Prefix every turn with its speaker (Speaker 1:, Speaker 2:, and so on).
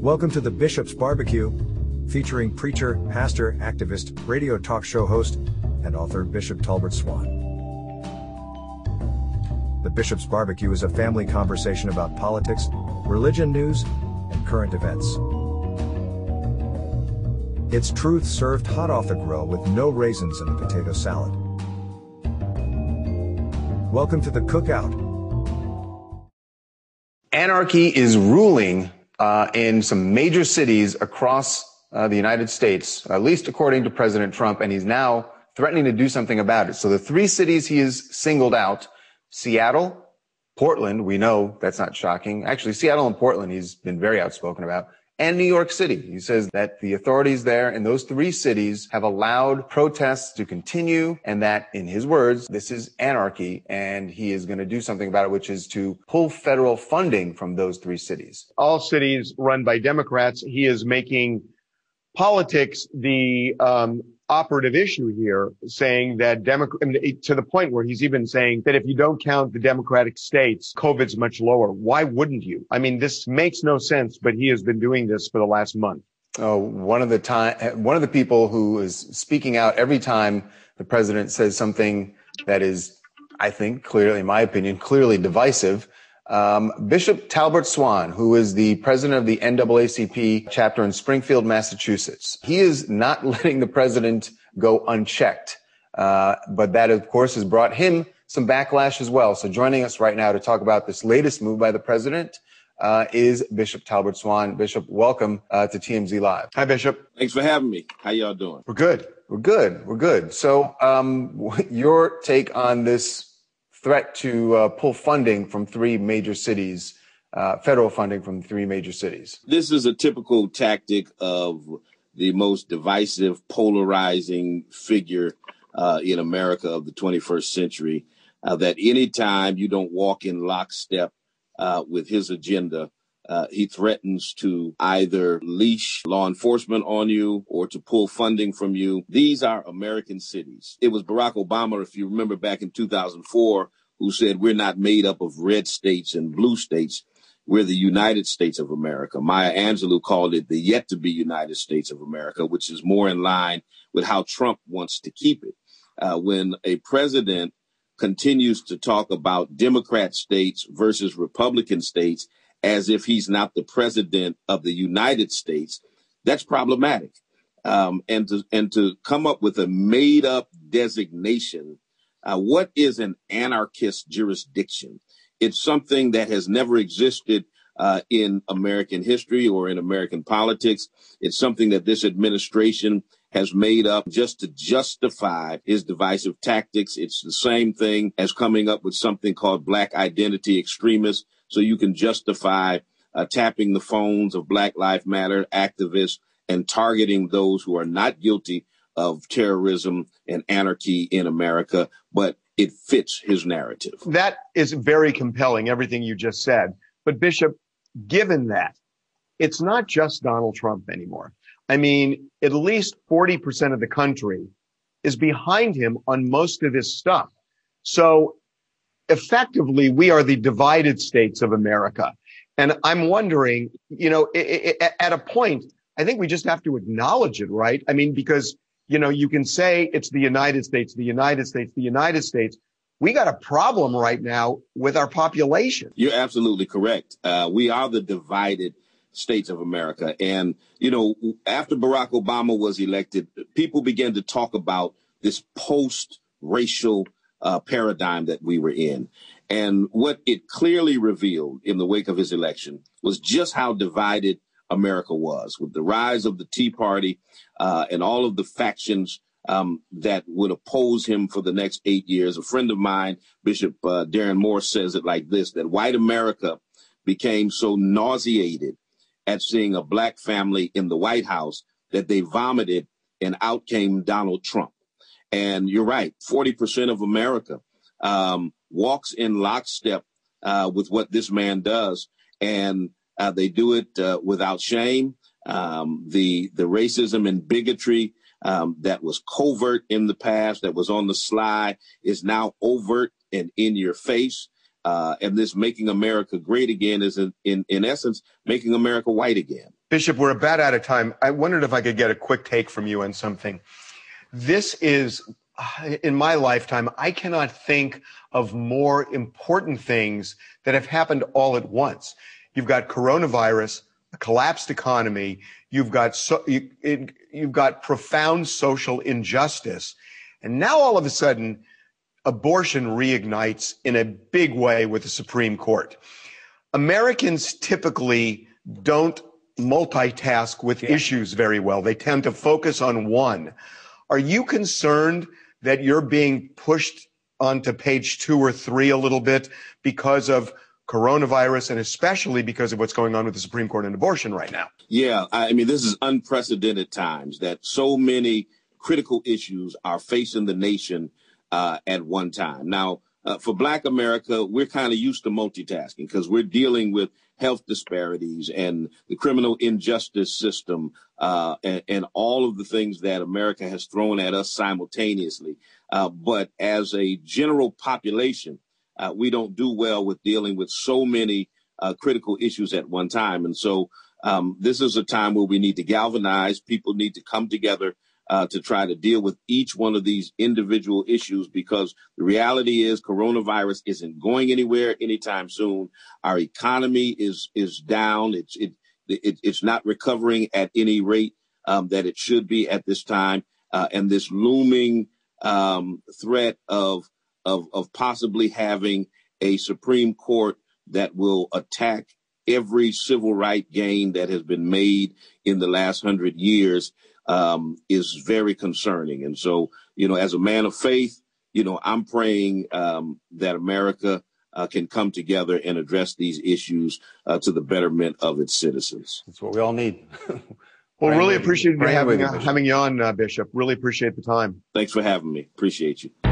Speaker 1: Welcome to the Bishop's Barbecue, featuring preacher, pastor, activist, radio talk show host, and author Bishop Talbert Swan. The Bishop's Barbecue is a family conversation about politics, religion news, and current events. It's truth served hot off the grill with no raisins in the potato salad. Welcome to the cookout.
Speaker 2: Anarchy is ruling uh, in some major cities across uh, the United States, at least according to President Trump, and he's now threatening to do something about it. So the three cities he has singled out, Seattle, Portland, we know that's not shocking. Actually, Seattle and Portland, he's been very outspoken about and New York City. He says that the authorities there in those three cities have allowed protests to continue and that, in his words, this is anarchy and he is going to do something about it, which is to pull federal funding from those three cities.
Speaker 3: All cities run by Democrats. He is making politics the um, operative issue here, saying that Democrat to the point where he's even saying that if you don't count the Democratic states, COVID's much lower. Why wouldn't you? I mean, this makes no sense, but he has been doing this for the last month.
Speaker 2: Oh, one of the time, one of the people who is speaking out every time the president says something that is, I think, clearly, in my opinion, clearly divisive. Um, Bishop Talbert Swan, who is the president of the NAACP chapter in Springfield, Massachusetts, he is not letting the president go unchecked. Uh, but that, of course, has brought him some backlash as well. So joining us right now to talk about this latest move by the president uh, is Bishop Talbert Swan. Bishop, welcome uh, to TMZ Live.
Speaker 3: Hi, Bishop.
Speaker 4: Thanks for having me. How y'all doing?
Speaker 2: We're good. We're good. We're good. So, um, your take on this threat to uh, pull funding from three major cities, uh, federal funding from three major cities.
Speaker 4: This is a typical tactic of the most divisive, polarizing figure uh, in America of the 21st century. Uh, that anytime you don't walk in lockstep uh, with his agenda, uh, he threatens to either leash law enforcement on you or to pull funding from you. These are American cities. It was Barack Obama, if you remember back in 2004, who said we're not made up of red states and blue states. We're the United States of America. Maya Angelou called it the yet to be United States of America, which is more in line with how Trump wants to keep it. Uh, when a president continues to talk about Democrat states versus Republican states as if he's not the president of the United States, that's problematic. Um, and to and to come up with a made up designation, uh, what is an anarchist jurisdiction? It's something that has never existed uh, in American history or in American politics. It's something that this administration has made up just to justify his divisive tactics. It's the same thing as coming up with something called black identity extremists so you can justify uh, tapping the phones of Black Lives Matter activists and targeting those who are not guilty of terrorism and anarchy in America, but it fits his narrative.
Speaker 3: That is very compelling, everything you just said. But Bishop, given that, it's not just Donald Trump anymore. I mean, at least 40% of the country is behind him on most of this stuff. So effectively, we are the divided states of America. And I'm wondering, you know, at a point, I think we just have to acknowledge it, right? I mean, because, you know, you can say it's the United States, the United States, the United States. We got a problem right now with our population.
Speaker 4: You're absolutely correct. Uh, we are the divided states of America. And, you know, after Barack Obama was elected, people began to talk about this post racial uh, paradigm that we were in. And what it clearly revealed in the wake of his election was just how divided America was with the rise of the Tea Party uh, and all of the factions um, that would oppose him for the next eight years. A friend of mine, Bishop uh, Darren Moore, says it like this that white America became so nauseated at seeing a black family in the White House that they vomited and out came Donald Trump. And you're right, 40% of America um, walks in lockstep uh, with what this man does. And uh, they do it uh, without shame. Um, the the racism and bigotry um, that was covert in the past, that was on the sly, is now overt and in your face. Uh, and this making America great again is in, in, in essence making America white again.
Speaker 3: Bishop, we're about out of time. I wondered if I could get a quick take from you on something. This is, in my lifetime, I cannot think of more important things that have happened all at once. You've got coronavirus, a collapsed economy. You've got so, you, it, you've got profound social injustice, and now all of a sudden, abortion reignites in a big way with the Supreme Court. Americans typically don't multitask with yeah. issues very well. They tend to focus on one. Are you concerned that you're being pushed onto page two or three a little bit because of coronavirus and especially because of what's going on with the Supreme Court and abortion right now?
Speaker 4: Yeah, I mean, this is unprecedented times that so many critical issues are facing the nation uh, at one time. Now, uh, for Black America, we're kind of used to multitasking because we're dealing with health disparities and the criminal injustice system uh, and, and, all of the things that America has thrown at us simultaneously. Uh, but as a general population, uh, we don't do well with dealing with so many uh, critical issues at one time. And so um, this is a time where we need to galvanize. People need to come together uh, to try to deal with each one of these individual issues because the reality is coronavirus isn't going anywhere anytime soon. Our economy is is down. It's it, it it's not recovering at any rate um, that it should be at this time, uh, and this looming um, threat of of of possibly having a Supreme Court that will attack every civil right gain that has been made in the last hundred years um, is very concerning. And so, you know, as a man of faith, you know, I'm praying um, that America uh, can come together and address these issues uh, to the betterment of its citizens.
Speaker 2: That's what we all need.
Speaker 3: well, really appreciate you having, uh, having you on, uh, Bishop. Really appreciate the time.
Speaker 4: Thanks for having me. Appreciate you.